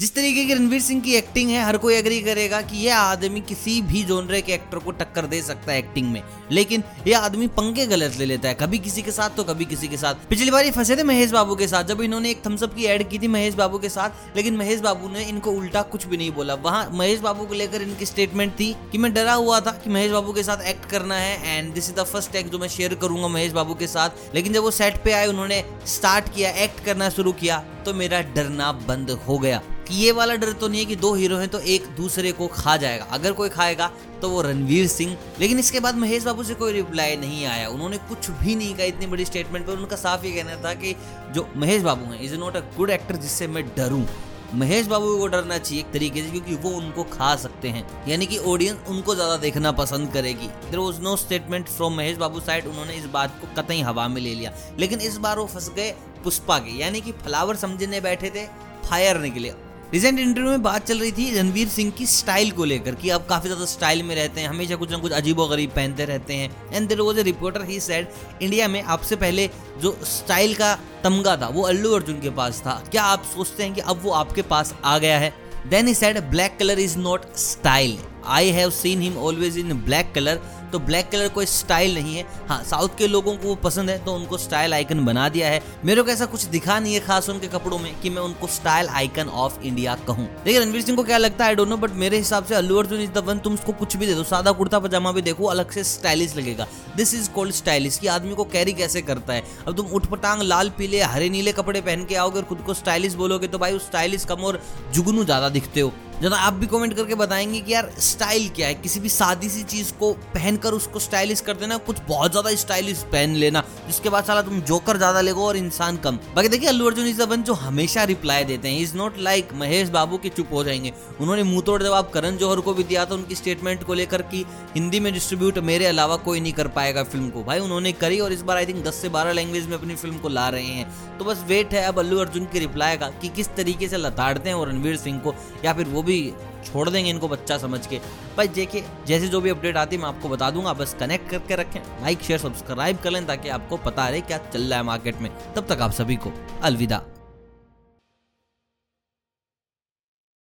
जिस तरीके की रणवीर सिंह की एक्टिंग है, हर कोई एग्री करेगा कि यह आदमी किसी भी जोनरे के एक्टर को टक्कर दे सकता है एक्टिंग में। लेकिन यह आदमी पंगे गलत ले लेता है। कभी किसी के साथ तो कभी किसी के साथ। पिछली बार फंसे थे महेश बाबू के साथ, जब इन्होंने एक थम्सअप की एड की थी महेश बाबू के साथ, लेकिन महेश बाबू ने इनको उल्टा कुछ भी नहीं बोला। वहाँ महेश बाबू को लेकर इनकी स्टेटमेंट थी कि मैं डरा हुआ था कि महेश बाबू के साथ एक्ट करना है and this is the first act जो मैं शेयर करूँगा महेश बाबू के साथ। लेकिन जब वो सेट पे आए, उन्होंने स्टार्ट किया एक्ट करना शुरू किया तो मेरा डरना बंद हो गया। कि ये वाला डर तो नहीं है कि दो हीरो हैं तो एक दूसरे को खा जाएगा। अगर कोई खाएगा तो वो रणवीर सिंह। लेकिन इसके बाद महेश बाबू से कोई रिप्लाई नहीं आया। उन्होंने कुछ भी नहीं कहा इतनी बड़ी स्टेटमेंट पर उनका साफ़ ये कहना था कि जो महेश बाबू हैं is not a good actor जिससे मैं डरूं। महेश बाबू को डरना चाहिए एक तरीके से, क्योंकि वो उनको खा सकते हैं। यानी कि ऑडियंस उनको ज़्यादा देखना पसंद करेगी। There was no statement from Mahesh Babu side उन्होंने इस बात को कतई हवा में ले लिया। लेकिन इस बार वो फंस गए पुष्पा के। यानी कि फ्लावर समझने बैठे थे फायर निकले। रिसेंट इंटरव्यू में बात चल रही थी रणवीर सिंह की स्टाइल को लेकर कि अब काफ़ी ज़्यादा स्टाइल में रहते हैं, हमेशा कुछ ना कुछ अजीबो गरीब पहनते रहते हैं। And there was a reporter he said India में आपसे पहले जो स्टाइल का तमगा था, वो अल्लू अर्जुन के पास था। क्या आप सोचते हैं कि अब वो आपके पास आ गया है? Then he said black colour is not style I have seen him always in black colour तो ब्लैक कलर कोई स्टाइल नहीं है। हाँ साउथ के लोगों को वो पसंद है तो उनको स्टाइल आइकन बना दिया है। मेरे को ऐसा कुछ दिखा नहीं है खास उनके कपड़ों में कि मैं उनको स्टाइल आइकन ऑफ़ इंडिया कहूँ। देखिए, रणवीर सिंह को क्या लगता है आई डोंट नो बट मेरे हिसाब से Allu Arjun is the one तुम उसको कुछ भी दे दो, सादा कुर्ता, पजामा भी देखो, अलग से स्टाइलिश लगेगा। दिस इज़ कॉल्ड स्टाइलिश की आदमी को कैरी कैसे करता है। अब तुम उठपटांग, लाल, पीले, हरे, नीले कपड़े पहन के आओगे और खुद को स्टाइलिश बोलोगे तो भाई उस स्टाइलिश कम और जुगनू ज़्यादा दिखते हो। जना आप भी कमेंट करके बताएँगे कि यार स्टाइल क्या है। किसी भी सादी सी चीज़ को पहनकर उसको स्टाइलिश कर देना, कुछ बहुत ज़्यादा स्टाइलिश पहन लेना, जिसके बाद साला तुम जोकर ज़्यादा लेगो और इंसान कम। बाकी देखिए अल्लू अर्जुन इज़ जो हमेशा रिप्लाई देते हैं। Is not like Mahesh Babu के चुप हो जाएँगे। उन्होंने मुँह तोड़ जवाब करण जौहर को भी दिया था उनकी स्टेटमेंट को लेकर की हिंदी में डिस्ट्रीब्यूट मेरे अलावा कोई नहीं कर पाएगा फ़िल्म को। भाई उन्होंने करी और इस बार आई थिंक दस से बारह लैंग्वेज में अपनी फ़िल्म को ला रहे हैं। तो बस वेट है अब अल्लू अर्जुन की रिप्लाई का कि किस तरीके से लताड़ते हैं और रणवीर सिंह को, या फिर वो भी छोड़ देंगे इनको बच्चा समझ के। भाई, देखिए, जैसे जो भी अपडेट आती है, मैं आपको बता दूँगा, बस कनेक्ट करके रखें लाइक शेयर सब्सक्राइब कर लें, ताकि आपको पता रहे क्या चल रहा है मार्केट में। तब तक आप सभी को अलविदा।